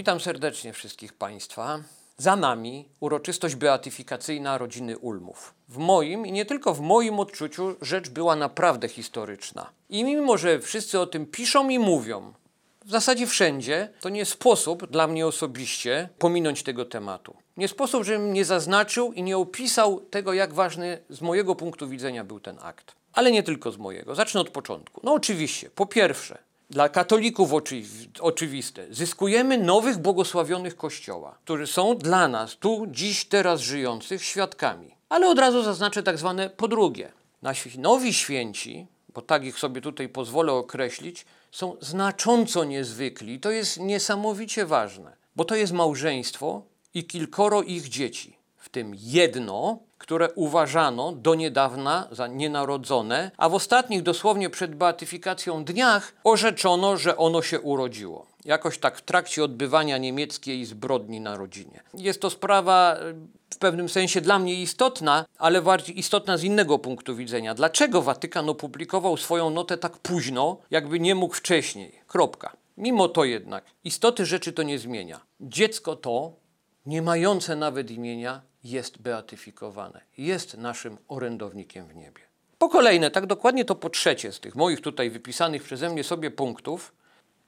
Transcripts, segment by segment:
Witam serdecznie wszystkich Państwa. Za nami uroczystość beatyfikacyjna rodziny Ulmów. W moim i nie tylko w moim odczuciu rzecz była naprawdę historyczna. I mimo, że wszyscy o tym piszą i mówią, w zasadzie wszędzie, to nie sposób dla mnie osobiście pominąć tego tematu. Nie sposób, żebym nie zaznaczył i nie opisał tego, jak ważny z mojego punktu widzenia był ten akt. Ale nie tylko z mojego. Zacznę od początku. No oczywiście, po pierwsze, dla katolików oczywiste. Zyskujemy nowych błogosławionych kościoła, którzy są dla nas, tu, dziś, teraz żyjących, świadkami. Ale od razu zaznaczę tak zwane po drugie. Nasi nowi święci, bo tak ich sobie tutaj pozwolę określić, są znacząco niezwykli. To jest niesamowicie ważne, bo to jest małżeństwo i kilkoro ich dzieci, w tym jedno, które uważano do niedawna za nienarodzone, a w ostatnich dosłownie przed beatyfikacją dniach orzeczono, że ono się urodziło. Jakoś tak w trakcie odbywania niemieckiej zbrodni na rodzinie. Jest to sprawa e, w pewnym sensie dla mnie istotna, ale bardziej istotna z innego punktu widzenia. Dlaczego Watykan opublikował swoją notę tak późno, jakby nie mógł wcześniej? Kropka. Mimo to jednak istoty rzeczy to nie zmienia. Dziecko to, nie mające nawet imienia, jest beatyfikowane, jest naszym orędownikiem w niebie. Po kolejne, tak dokładnie to po trzecie z tych moich tutaj wypisanych przeze mnie sobie punktów,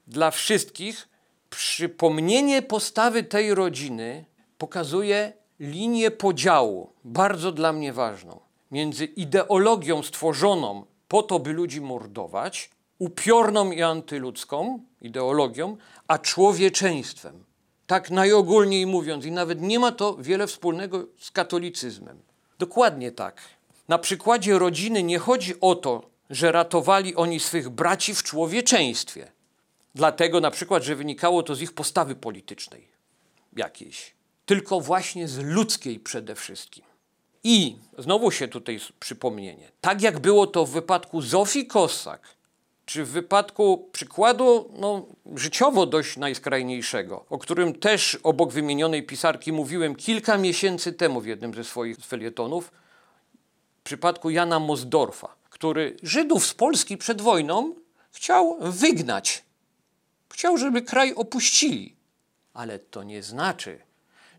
dla wszystkich przypomnienie postawy tej rodziny pokazuje linię podziału, bardzo dla mnie ważną, między ideologią stworzoną po to, by ludzi mordować, upiorną i antyludzką ideologią, a człowieczeństwem, tak najogólniej mówiąc, i nawet nie ma to wiele wspólnego z katolicyzmem. Dokładnie tak. Na przykładzie rodziny nie chodzi o to, że ratowali oni swych braci w człowieczeństwie. Dlatego na przykład, że wynikało to z ich postawy politycznej jakiejś, tylko właśnie z ludzkiej przede wszystkim. I znowu się tutaj przypomnienie. Tak jak było to w wypadku Zofii Kossak, czy w wypadku przykładu no, życiowo dość najskrajniejszego, o którym też obok wymienionej pisarki mówiłem kilka miesięcy temu w jednym ze swoich felietonów, w przypadku Jana Mosdorfa, który Żydów z Polski przed wojną chciał wygnać. Chciał, żeby kraj opuścili. Ale to nie znaczy,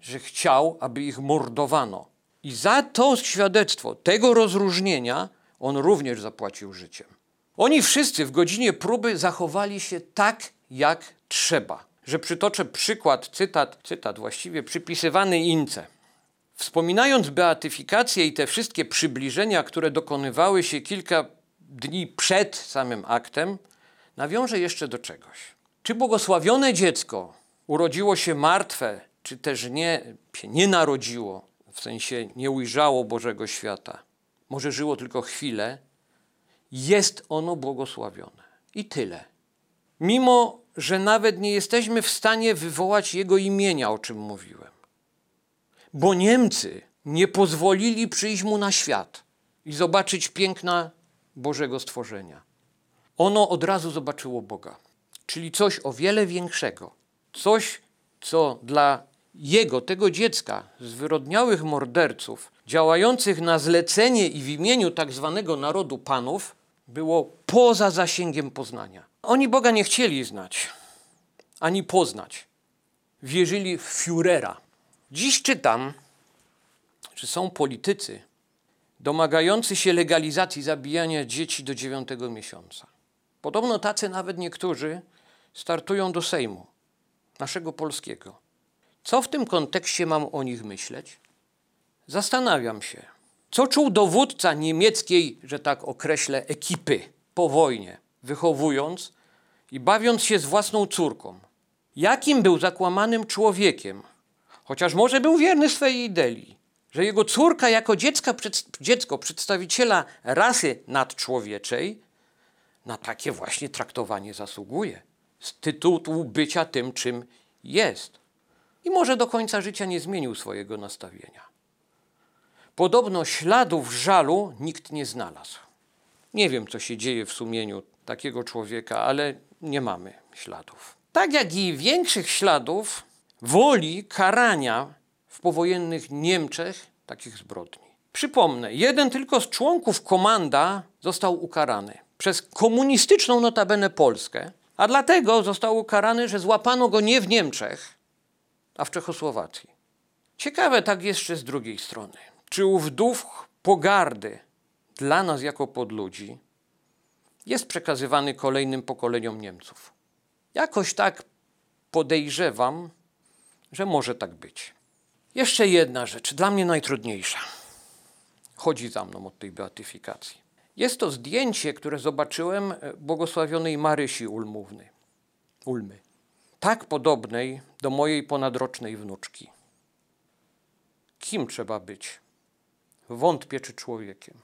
że chciał, aby ich mordowano. I za to świadectwo tego rozróżnienia on również zapłacił życiem. Oni wszyscy w godzinie próby zachowali się tak, jak trzeba. Że przytoczę przykład, cytat, cytat właściwie przypisywany Ince. Wspominając beatyfikację i te wszystkie przybliżenia, które dokonywały się kilka dni przed samym aktem, nawiążę jeszcze do czegoś. Czy błogosławione dziecko urodziło się martwe, czy też nie, się nie narodziło, w sensie nie ujrzało Bożego świata, może żyło tylko chwilę, jest ono błogosławione. I tyle. Mimo, że nawet nie jesteśmy w stanie wywołać jego imienia, o czym mówiłem. Bo Niemcy nie pozwolili przyjść mu na świat i zobaczyć piękna Bożego stworzenia. Ono od razu zobaczyło Boga, czyli coś o wiele większego. Coś, co dla jego, tego dziecka, zwyrodniałych morderców, działających na zlecenie i w imieniu tak zwanego narodu panów, było poza zasięgiem poznania. Oni Boga nie chcieli znać, ani poznać. Wierzyli w Führera. Dziś czytam, że są politycy domagający się legalizacji zabijania dzieci do dziewiątego miesiąca. Podobno tacy nawet niektórzy startują do Sejmu, naszego polskiego. Co w tym kontekście mam o nich myśleć? Zastanawiam się, co czuł dowódca niemieckiej, że tak określę, ekipy po wojnie, wychowując i bawiąc się z własną córką? Jakim był zakłamanym człowiekiem, chociaż może był wierny swojej idei, że jego córka jako dziecka, dziecko przedstawiciela rasy nadczłowieczej na takie właśnie traktowanie zasługuje z tytułu bycia tym, czym jest. I może do końca życia nie zmienił swojego nastawienia. Podobno śladów żalu nikt nie znalazł. Nie wiem, co się dzieje w sumieniu takiego człowieka, ale nie mamy śladów. Tak jak i większych śladów woli karania w powojennych Niemczech takich zbrodni. Przypomnę, jeden tylko z członków komanda został ukarany przez komunistyczną notabene Polskę, a dlatego został ukarany, że złapano go nie w Niemczech, a w Czechosłowacji. Ciekawe tak jeszcze z drugiej strony. Czy ów duch pogardy dla nas jako podludzi jest przekazywany kolejnym pokoleniom Niemców? Jakoś tak podejrzewam, że może tak być. Jeszcze jedna rzecz, dla mnie najtrudniejsza. Chodzi za mną od tej beatyfikacji. Jest to zdjęcie, które zobaczyłem e, błogosławionej Marysi Ulmówny, Ulmy. Tak podobnej do mojej ponadrocznej wnuczki. Kim trzeba być? Wątpię, czy człowiekiem.